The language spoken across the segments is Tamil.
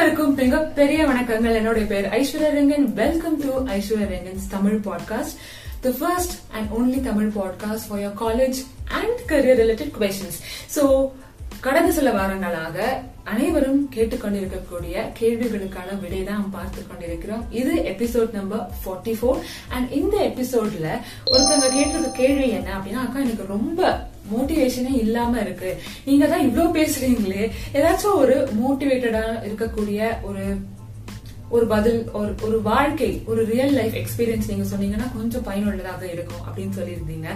அனைவருக்கும் மிகப்பெரிய வணக்கங்கள். என்னுடைய பேர் Aishwarya Rengan welcome to Aishwarya Rengan's Tamil podcast the first and only Tamil podcast for your college and career related questions so கடந்த சில வாரங்களாக அனைவரும் கேட்டுக்கொண்டிருக்கக்கூடிய கேள்விகளுக்கான விடை தான் பார்த்து கொண்டிருக்கிறோம். இது எபிசோட் நம்பர் 44 ஃபோர் அண்ட் இந்த எபிசோட்ல ஒருத்தவங்க கேட்டிருக்க கேள்வி என்ன அப்படின்னா அக்கா எனக்கு ரொம்ப மோட்டிவேஷனே இல்லாம இருக்கு. நீங்க தான் இவ்வளவு பேசுறீங்களே. ஏதாச்சும் ஒரு மோட்டிவேட்டடா இருக்கக்கூடிய ஒரு ஒரு பதில் ஒரு ஒரு வாழ்க்கை ஒரு ரியல் லைஃப் எக்ஸ்பீரியன்ஸ் நீங்க சொன்னீங்கன்னா கொஞ்சம் பயனுள்ளதாக இருக்கும் அப்படின்னு சொல்லியிருந்தீங்க.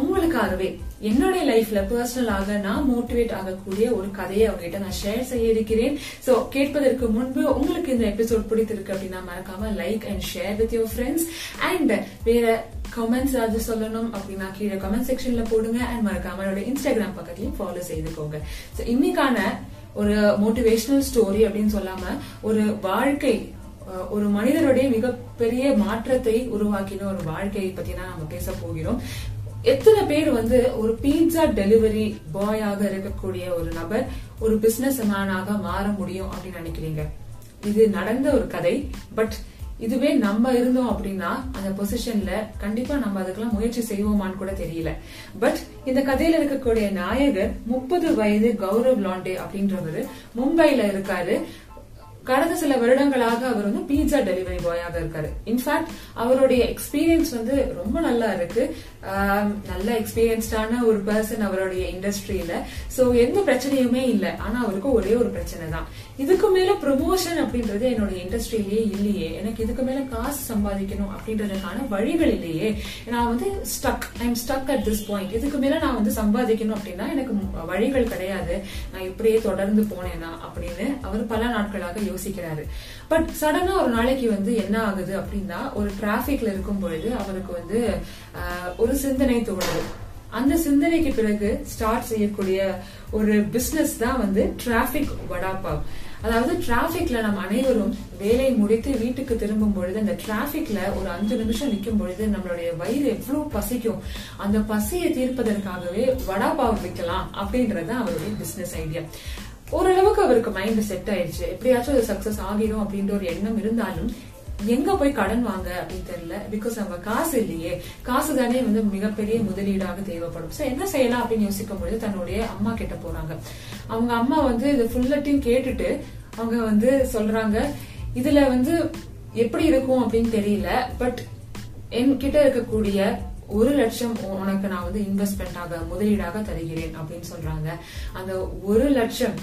உங்களுக்காகவே என்னுடைய லைஃப்ல பர்சனலாக நான் மோட்டிவேட் ஆகக்கூடிய ஒரு கதையை அவங்ககிட்ட நான் ஷேர் செய்ய இருக்கிறேன். ஸோ கேட்பதற்கு முன்பு உங்களுக்கு இந்த எபிசோட் பிடித்திருக்கு அப்படின்னா மறக்காம like and share with your friends and வேற கமெண்ட்ஸ் அது சொல்லணும் அப்படின்னா கீழே கமெண்ட் செக்ஷன்ல போடுங்க. அண்ட் மறக்காம என்னோட இன்ஸ்டாகிராம் பக்கத்தையும் ஃபாலோ செய்துக்கோங்க. ஸோ இன்னைக்கான ஒரு மோட்டிவேஷனல் ஸ்டோரி அப்படின்னு சொல்லாம ஒரு வாழ்க்கை ஒரு மனிதனுடைய மிகப்பெரிய மாற்றத்தை உருவாக்கின ஒரு வாழ்க்கையை பத்தி தான் நம்ம பேச போகிறோம். எத்தனை பேர் வந்து ஒரு பீட்சா டெலிவரி பாயாக இருக்கக்கூடிய ஒரு நபர் ஒரு பிசினஸ் மேனாக மாற முடியும் அப்படின்னு நினைக்கிறீங்க? இது நடந்த ஒரு கதை பட் இதுவே நம்ம இருந்தோம் அப்படின்னா அந்த பொசிஷன்ல கண்டிப்பா நம்ம அதுக்கெல்லாம் முயற்சி செய்வோமான்னு கூட தெரியல. பட் இந்த கதையில இருக்கக்கூடிய நாயகர் முப்பது வயது கௌரவ் லாண்டே அப்படின்றவரு மும்பைல இருக்காரு. கடந்த சில வருடங்களாக அவர் வந்து பீட்சா டெலிவரி பாயாக இருக்காரு. இன்ஃபேக்ட் அவருடைய எக்ஸ்பீரியன்ஸ் வந்து ரொம்ப நல்லா இருக்கு. நல்ல எக்ஸ்பீரியன்ஸ்டான ஒரு பர்சன் அவருடைய இண்டஸ்ட்ரியில சோ எந்த பிரச்சனையுமே இல்லை. ஆனா அவருக்கு ஒரே ஒரு பிரச்சனை தான். இதுக்கு மேல ப்ரொமோஷன் அப்படின்றது என்னோட இண்டஸ்ட்ரியிலேயே இல்லையே. எனக்கு இதுக்கு மேல காசு சம்பாதிக்கணும் அப்படின்றதுக்கான வழிகள் இல்லையே நான் வந்து stuck I'm stuck at this point இதுக்கு மேல நான் வந்து சம்பாதிக்கணும் அப்படின்னா எனக்கு வழிகள் கிடையாது. நான் இப்படியே தொடர்ந்து போனேன்னா அப்படின்னு அவர் பல நாட்களாக யோசிக்கிறாரு. பட் சடனா ஒரு நாளைக்கு வந்து என்ன ஆகுது அப்படின்னா ஒரு டிராபிக்ல இருக்கும் பொழுது அவருக்கு வந்து ஆஹ், ஒரு சிந்தனை தோணுது. அந்த சிந்தனைக்கு பிறகு ஸ்டார்ட் செய்யக்கூடிய ஒரு பிசினஸ் தான் வந்து டிராபிக் வடாபாவ். அதாவது டிராபிக்ல நம்ம அனைவரும் வேலை முடித்து வீட்டுக்கு திரும்பும் பொழுது அந்த டிராபிக்ல ஒரு அஞ்சு நிமிஷம் நிக்கும் பொழுது நம்மளுடைய வயிறு எவ்வளவு பசிக்கும் அந்த பசியை தீர்ப்பதற்காகவே வடாபாவ் விற்கலாம் அப்படின்றது அவருடைய பிசினஸ் ஐடியா ஓரளவுக்கு அவருக்கு மைண்ட் செட் ஆயிடுச்சு. எப்படியாச்சும் அது சக்சஸ் ஆகிடும் அப்படின்ற ஒரு எண்ணம் இருந்தாலும் எங்க போய் கடன் வாங்க அப்படின்னு தெரியல. பிகாஸ் அவங்க காசு இல்லையே. காசு தானே வந்து மிகப்பெரிய முதலீடாக தேவைப்படும். சோ என்ன செய்யலாம் அப்படின்னு யோசிக்கும் பொழுது தன்னுடைய அம்மா கிட்ட போறாங்க. அவங்க அம்மா வந்து இது ஃபுல்லட்டையும் கேட்டுட்டு அவங்க வந்து சொல்றாங்க இதுல வந்து எப்படி இருக்கும் அப்படின்னு தெரியல. பட் என்கிட்ட இருக்கக்கூடிய ஒரு லட்சம் உனக்கு நான் வந்து இன்வெஸ்ட்மெண்ட் ஆக முதலீடாக தருகிறேன் அப்படின்னு சொல்றாங்க. அந்த ஒரு லட்சம்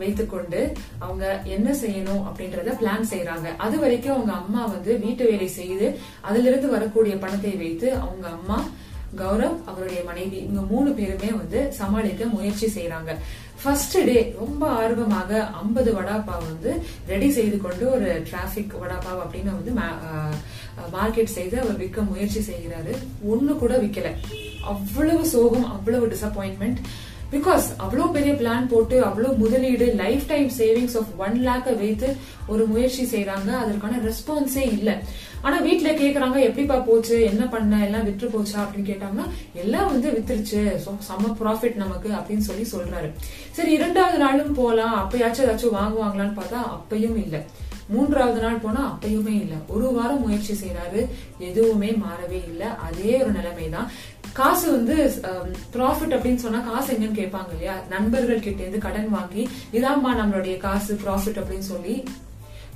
வைத்துக்கொண்டு அவங்க என்ன செய்யணும் அப்படின்றத பிளான் செய்யறாங்க அது வரைக்கும் அவங்க அம்மா வந்து வீட்டு வேலை செய்து அதுல இருந்து வரக்கூடிய பணத்தை வைத்து அவங்க அம்மா கௌரவ் அவருடைய மனைவி இவங்க மூணு பேருமே வந்து சமாளிக்க முயற்சி செய்யறாங்க ஃபர்ஸ்ட் டே ரொம்ப ஆர்வமாக 50 வடாபாவ் வந்து ரெடி செய்து கொண்டு ஒரு டிராபிக் வடாபாவ் அப்படின்னு வந்து மார்க்கெட் செய்து அவர் விற்க முயற்சி செய்கிறாரு. ஒண்ணு கூட விற்கல அவ்வளவு சோகம் அவ்வளவு டிசப்பாயின்மெண்ட் பிகாஸ் அவ்வளவு பெரிய பிளான் போட்டு அவ்வளவு முதலீடு lifetime savings of one லேக்கை வைத்து ஒரு முயற்சி செய்யறாங்க அதற்கான ரெஸ்பான்ஸே இல்ல. ஆனா வீட்டுல கேக்குறாங்க எப்படிப்பா போச்சு? என்ன பண்ண? எல்லாம் விற்று போச்சா? அப்படின்னு கேட்டாங்கன்னா எல்லாம் வந்து வித்துருச்சு. So, ப்ராஃபிட் நமக்கு அப்படின்னு சொல்லி சொல்றாரு. சரி இரண்டாவது நாளும் போலாம். அப்பயாச்சும் ஏதாச்சும் வாங்குவாங்களான்னு பார்த்தா அப்பயும் இல்ல. மூன்றாவது நாள் போனா அப்பயுமே இல்ல. ஒரு வாரம் முயற்சி செய்யறாரு எதுவுமே மாறவே இல்ல. அதே ஒரு நிலைமைதான். காசு வந்து um, ப்ராஃபிட் அப்படின்னு சொன்னா காசு எங்கன்னு கேட்பாங்க இல்லையா? நண்பர்கள் கிட்ட இருந்து கடன் வாங்கி இதாம்மா நம்மளுடைய காசு ப்ராஃபிட் அப்படின்னு சொல்லி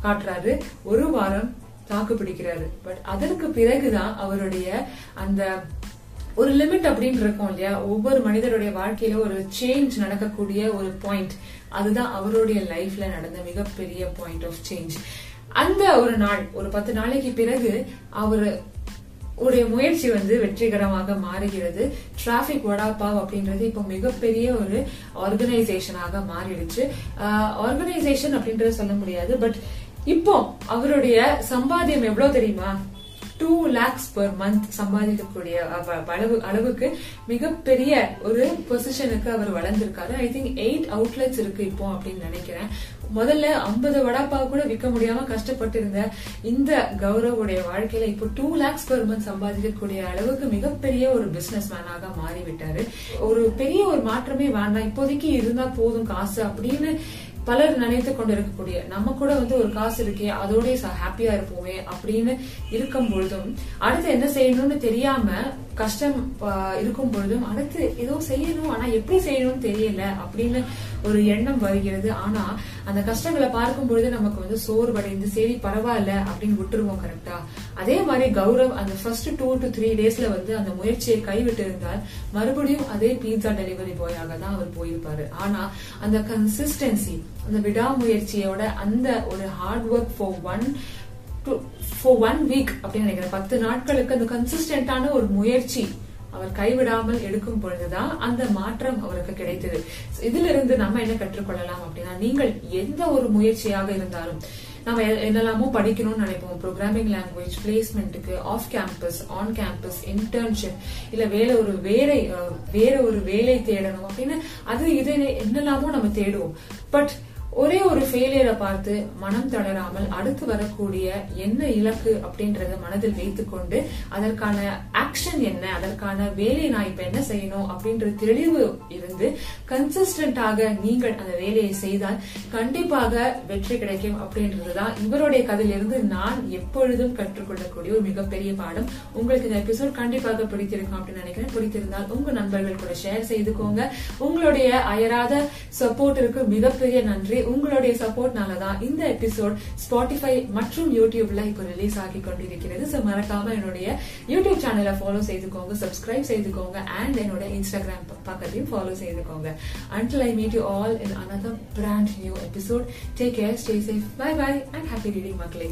காட்டுறாரு. ஒரு வாரம் தாக்கு பிடிக்கிறாரு. பட் அதற்கு பிறகுதான் அவருடைய அந்த ஒரு லிமிட் அப்படின்னு இருக்கும் இல்லையா? ஒவ்வொரு மனிதருடைய வாழ்க்கையில ஒரு சேஞ்ச் நடக்கக்கூடிய ஒரு பாயிண்ட் அதுதான் அவருடைய லைஃப்ல நடந்த மிகப்பெரிய பாயிண்ட் ஆஃப் சேஞ்ச் அந்த ஒரு நாள் ஒரு பத்து நாளைக்கு பிறகு அவரு உடைய முயற்சி வந்து வெற்றிகரமாக மாறுகிறது. டிராபிக் வடாபாவ் அப்படின்றது இப்போ மிகப்பெரிய ஒரு ஆர்கனைசேஷனாக மாறிடுச்சு. ஆர்கனைசேஷன் அப்படின்றது சொல்ல முடியாது பட் இப்போ அவருடைய சம்பாத்தியம் எவ்வளவு தெரியுமா? டூ லேக்ஸ் பெர் மந்த் சம்பாதிக்கக்கூடிய அளவு அளவுக்கு மிகப்பெரிய ஒரு பொசிஷனுக்கு அவர் வளர்ந்திருக்காரு. ஐ திங்க் எயிட் அவுட்லெட்ஸ் இருக்கு இப்போ அப்படின்னு நினைக்கிறேன். முதல்ல 50 வடாப்பாவு கூட விற்க முடியாம கஷ்டப்பட்டு இருந்த இந்த கௌரவுடைய வாழ்க்கையில இப்போ டூ லேக்ஸ் பெர் மந்த் சம்பாதிக்கக்கூடிய அளவுக்கு மிகப்பெரிய ஒரு பிசினஸ் மேனாக மாறிவிட்டாரு. ஒரு பெரிய ஒரு மாற்றமே வேண்டாம். இப்போதைக்கு இருந்தா போதும் காசு அப்படின்னு பலர் நினைத்து கொண்டு இருக்கக்கூடிய நம்ம கூட வந்து ஒரு காசு இருக்கே அதோடய ஹாப்பியா இருப்போமே அப்படின்னு இருக்கும் பொழுதும் அடுத்து என்ன செய்யணும்னு தெரியாம கஷ்டம் இருக்கும் பொழுதும் அடுத்து ஏதோ செய்யணும் ஆனா எப்படி செய்யணும்னு தெரியல அப்படின்னு ஒரு எண்ணம் வருகிறது. ஆனா அந்த கஷ்டங்களை பார்க்கும் பொழுது நமக்கு வந்து சோர்வடைந்து சரி பரவாயில்ல அப்படின்னு விட்டுருவோம் கரெக்டா அதே மாதிரி கௌரவ் அந்த ஃபர்ஸ்ட் டூ டு த்ரீ டேஸ்ல வந்து அந்த முயற்சியை கைவிட்டு இருந்தால் மறுபடியும் அதே பீட்சா டெலிவரி பாயாக தான் அவர் போயிருப்பாரு. ஆனா அந்த கன்சிஸ்டன்சி அந்த விடாமுயற்சியோட அந்த ஒரு hard work for one for one week அப்படின்னு நினைக்கிறேன். பத்து நாட்களுக்கு அந்த கன்சிஸ்டன்டான ஒரு முயற்சி அவர் கைவிடாமல் எடுக்கும் பொழுதுதான் அந்த மாற்றம் அவருக்கு கிடைத்தது. இதுல இருந்து நம்ம என்ன கற்றுக்கொள்ளலாம் அப்படின்னா நீங்கள் எந்த ஒரு முயற்சியாக இருந்தாலும் நம்ம எ- என்னெல்லாமோ படிக்கணும்னு நினைப்போம். Programming language பிளேஸ்மெண்ட்டுக்கு off campus on campus internship இல்ல வேற ஒரு வேலை வேற ஒரு வேலை தேடணும் அப்படின்னு அது இது என்னெல்லாமோ நம்ம தேடுவோம். பட் ஒரே ஒரு ஃபெயிலியரை பார்த்து மனம் தளராமல் அடுத்து வரக்கூடிய என்ன இலக்கு அப்படின்றத மனதில் வைத்துக்கொண்டு அதற்கான ஆக்ஷன் என்ன அதற்கான வேலையை நான் இப்ப என்ன செய்யணும் அப்படின்ற தெளிவு இருந்து கன்சிஸ்டன்டாக நீங்கள் அந்த வேலையை செய்தால் கண்டிப்பாக வெற்றி கிடைக்கும் அப்படின்றதுதான் இவருடைய கதையிலிருந்து நான் எப்பொழுதும் கற்றுக்கொள்ளக்கூடிய ஒரு மிகப்பெரிய பாடம். உங்களுக்கு இந்த எபிசோட் கண்டிப்பாக பிடித்திருக்கும் அப்படின்னு நினைக்கிறேன். பிடித்திருந்தால் உங்க நண்பர்கள் கூட ஷேர் செய்துக்கோங்க. உங்களுடைய அயராத சப்போர்ட்டிற்கு மிகப்பெரிய நன்றி. உங்களுடைய சப்போர்ட்னால தான் இந்த எபிசோட் ஸ்பாட்டிஃபை மற்றும் யூடியூப்ல இப்போ ரிலீஸ் ஆகி கொண்டிருக்கிறது. ஸோ மறக்காம என்னுடைய யூடியூப் சேனலை ஃபாலோ செய்துக்கோங்க சப்ஸ்கிரைப் செய்துக்கோங்க அண்ட் என்னோட இன்ஸ்டாகிராம் பக்கத்தையும் follow செய்துக்கோங்க. Until I meet you all in another brand new episode take care stay safe bye bye and happy reading மக்களே.